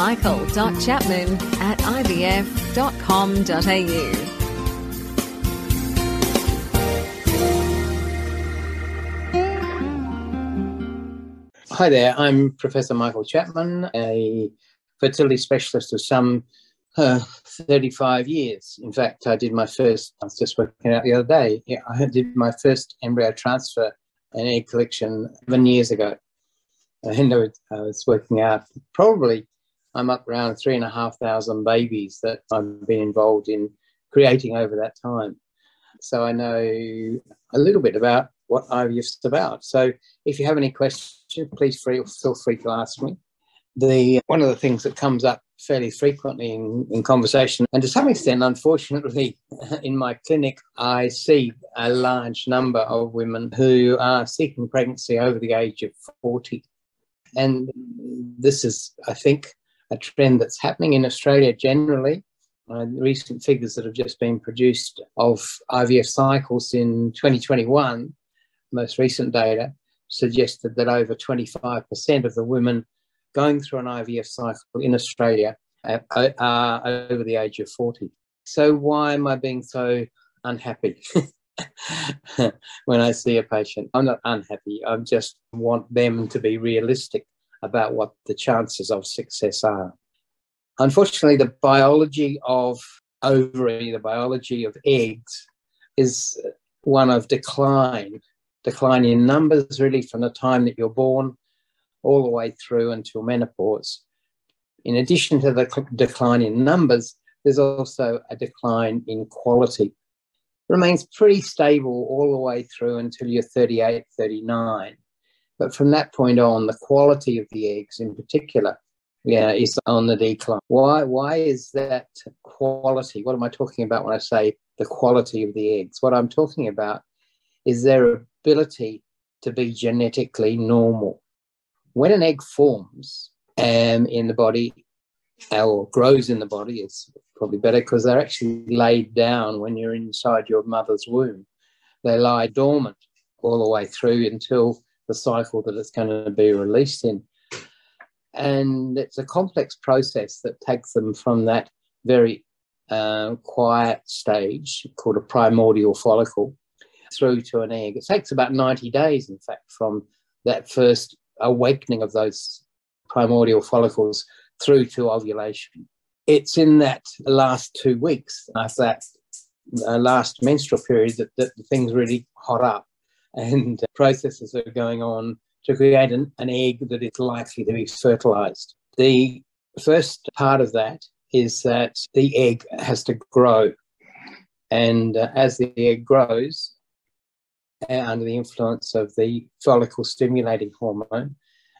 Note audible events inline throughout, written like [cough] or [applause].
michael.chapman at ivf.com.au. Hi there, I'm Professor Michael Chapman, a fertility specialist of some uh, 35 years. In fact, I did my first, I was just working out the other day, yeah, I did my first embryo transfer and egg collection seven years ago. And I was working out probably I'm up around three and a half thousand babies that I've been involved in creating over that time. So I know a little bit about what IVF's about. So if you have any questions, please feel free to ask me. The one of the things that comes up fairly frequently in, in conversation, and to some extent, unfortunately, [laughs] in my clinic, I see a large number of women who are seeking pregnancy over the age of 40. And this is, I think, a trend that's happening in Australia generally. Uh, recent figures that have just been produced of IVF cycles in 2021, most recent data, suggested that over 25% of the women going through an IVF cycle in Australia are over the age of 40. So, why am I being so unhappy [laughs] when I see a patient? I'm not unhappy, I just want them to be realistic about what the chances of success are. Unfortunately, the biology of ovary, the biology of eggs, is one of decline, decline in numbers really from the time that you're born all the way through until menopause. In addition to the decline in numbers, there's also a decline in quality. It remains pretty stable all the way through until you're 38, 39. But from that point on, the quality of the eggs in particular yeah, is on the decline. Why, why is that quality? What am I talking about when I say the quality of the eggs? What I'm talking about is their ability to be genetically normal. When an egg forms um, in the body or grows in the body, it's probably better because they're actually laid down when you're inside your mother's womb. They lie dormant all the way through until the cycle that it's going to be released in. And it's a complex process that takes them from that very uh, quiet stage called a primordial follicle through to an egg. It takes about 90 days, in fact, from that first awakening of those primordial follicles through to ovulation. It's in that last two weeks after that uh, last menstrual period that, that things really hot up and [laughs] processes that are going on to create an, an egg that is likely to be fertilized. The first part of that is that the egg has to grow. And uh, as the egg grows, uh, under the influence of the follicle stimulating hormone,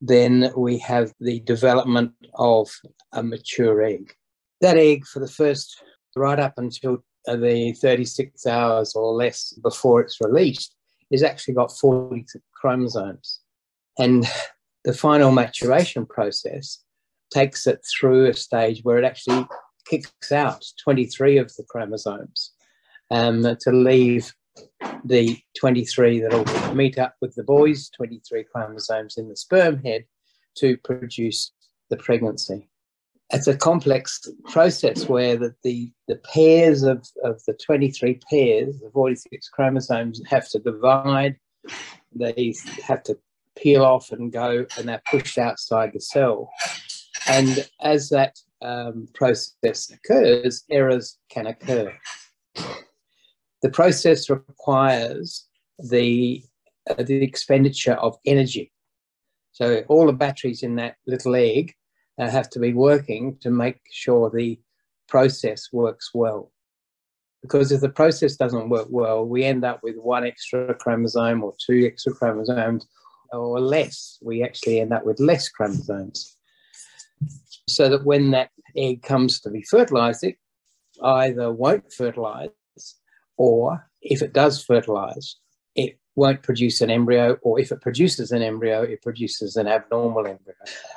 then we have the development of a mature egg. That egg, for the first, right up until the 36 hours or less before it's released, is actually got 40 chromosomes. And the final maturation process takes it through a stage where it actually kicks out 23 of the chromosomes um, to leave the 23 that'll meet up with the boys, 23 chromosomes in the sperm head to produce the pregnancy it's a complex process where the, the, the pairs of, of the 23 pairs, the 46 chromosomes, have to divide. They have to peel off and go, and they're pushed outside the cell. And as that um, process occurs, errors can occur. The process requires the, uh, the expenditure of energy. So all the batteries in that little egg uh, have to be working to make sure the process works well. Because if the process doesn't work well, we end up with one extra chromosome or two extra chromosomes or less. We actually end up with less chromosomes. so that when that egg comes to be fertilized, it either won't fertilize or if it does fertilize, won't produce an embryo, or if it produces an embryo, it produces an abnormal embryo.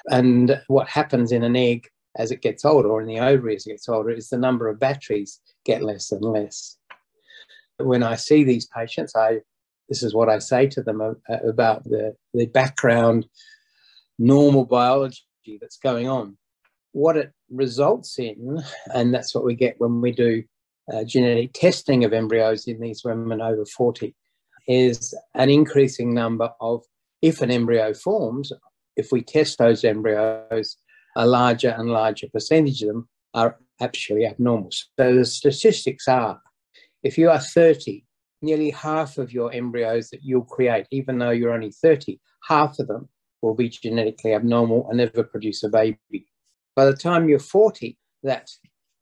And what happens in an egg as it gets older, or in the ovary as it gets older, is the number of batteries get less and less. When I see these patients, I this is what I say to them about the, the background normal biology that's going on. What it results in, and that's what we get when we do uh, genetic testing of embryos in these women over 40, is an increasing number of, if an embryo forms, if we test those embryos, a larger and larger percentage of them are actually abnormal. So the statistics are if you are 30, nearly half of your embryos that you'll create, even though you're only 30, half of them will be genetically abnormal and never produce a baby. By the time you're 40, that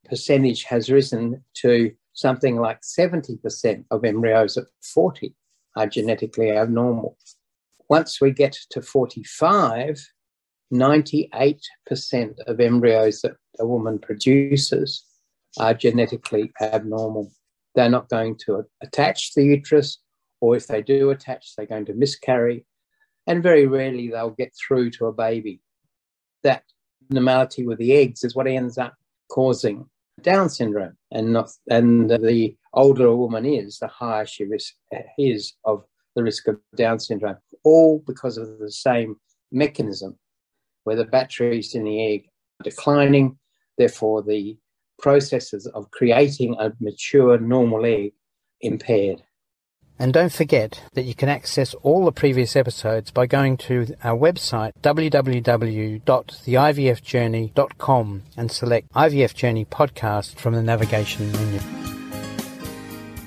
percentage has risen to something like 70% of embryos at 40 are genetically abnormal. Once we get to 45, 98% of embryos that a woman produces are genetically abnormal. They're not going to attach the uterus, or if they do attach, they're going to miscarry, and very rarely they'll get through to a baby. That normality with the eggs is what ends up causing Down syndrome, and not and the older a woman is, the higher she risk is of the risk of Down syndrome, all because of the same mechanism, where the batteries in the egg are declining, therefore the processes of creating a mature normal egg impaired. And don't forget that you can access all the previous episodes by going to our website www.theivfjourney.com and select IVF Journey podcast from the navigation menu.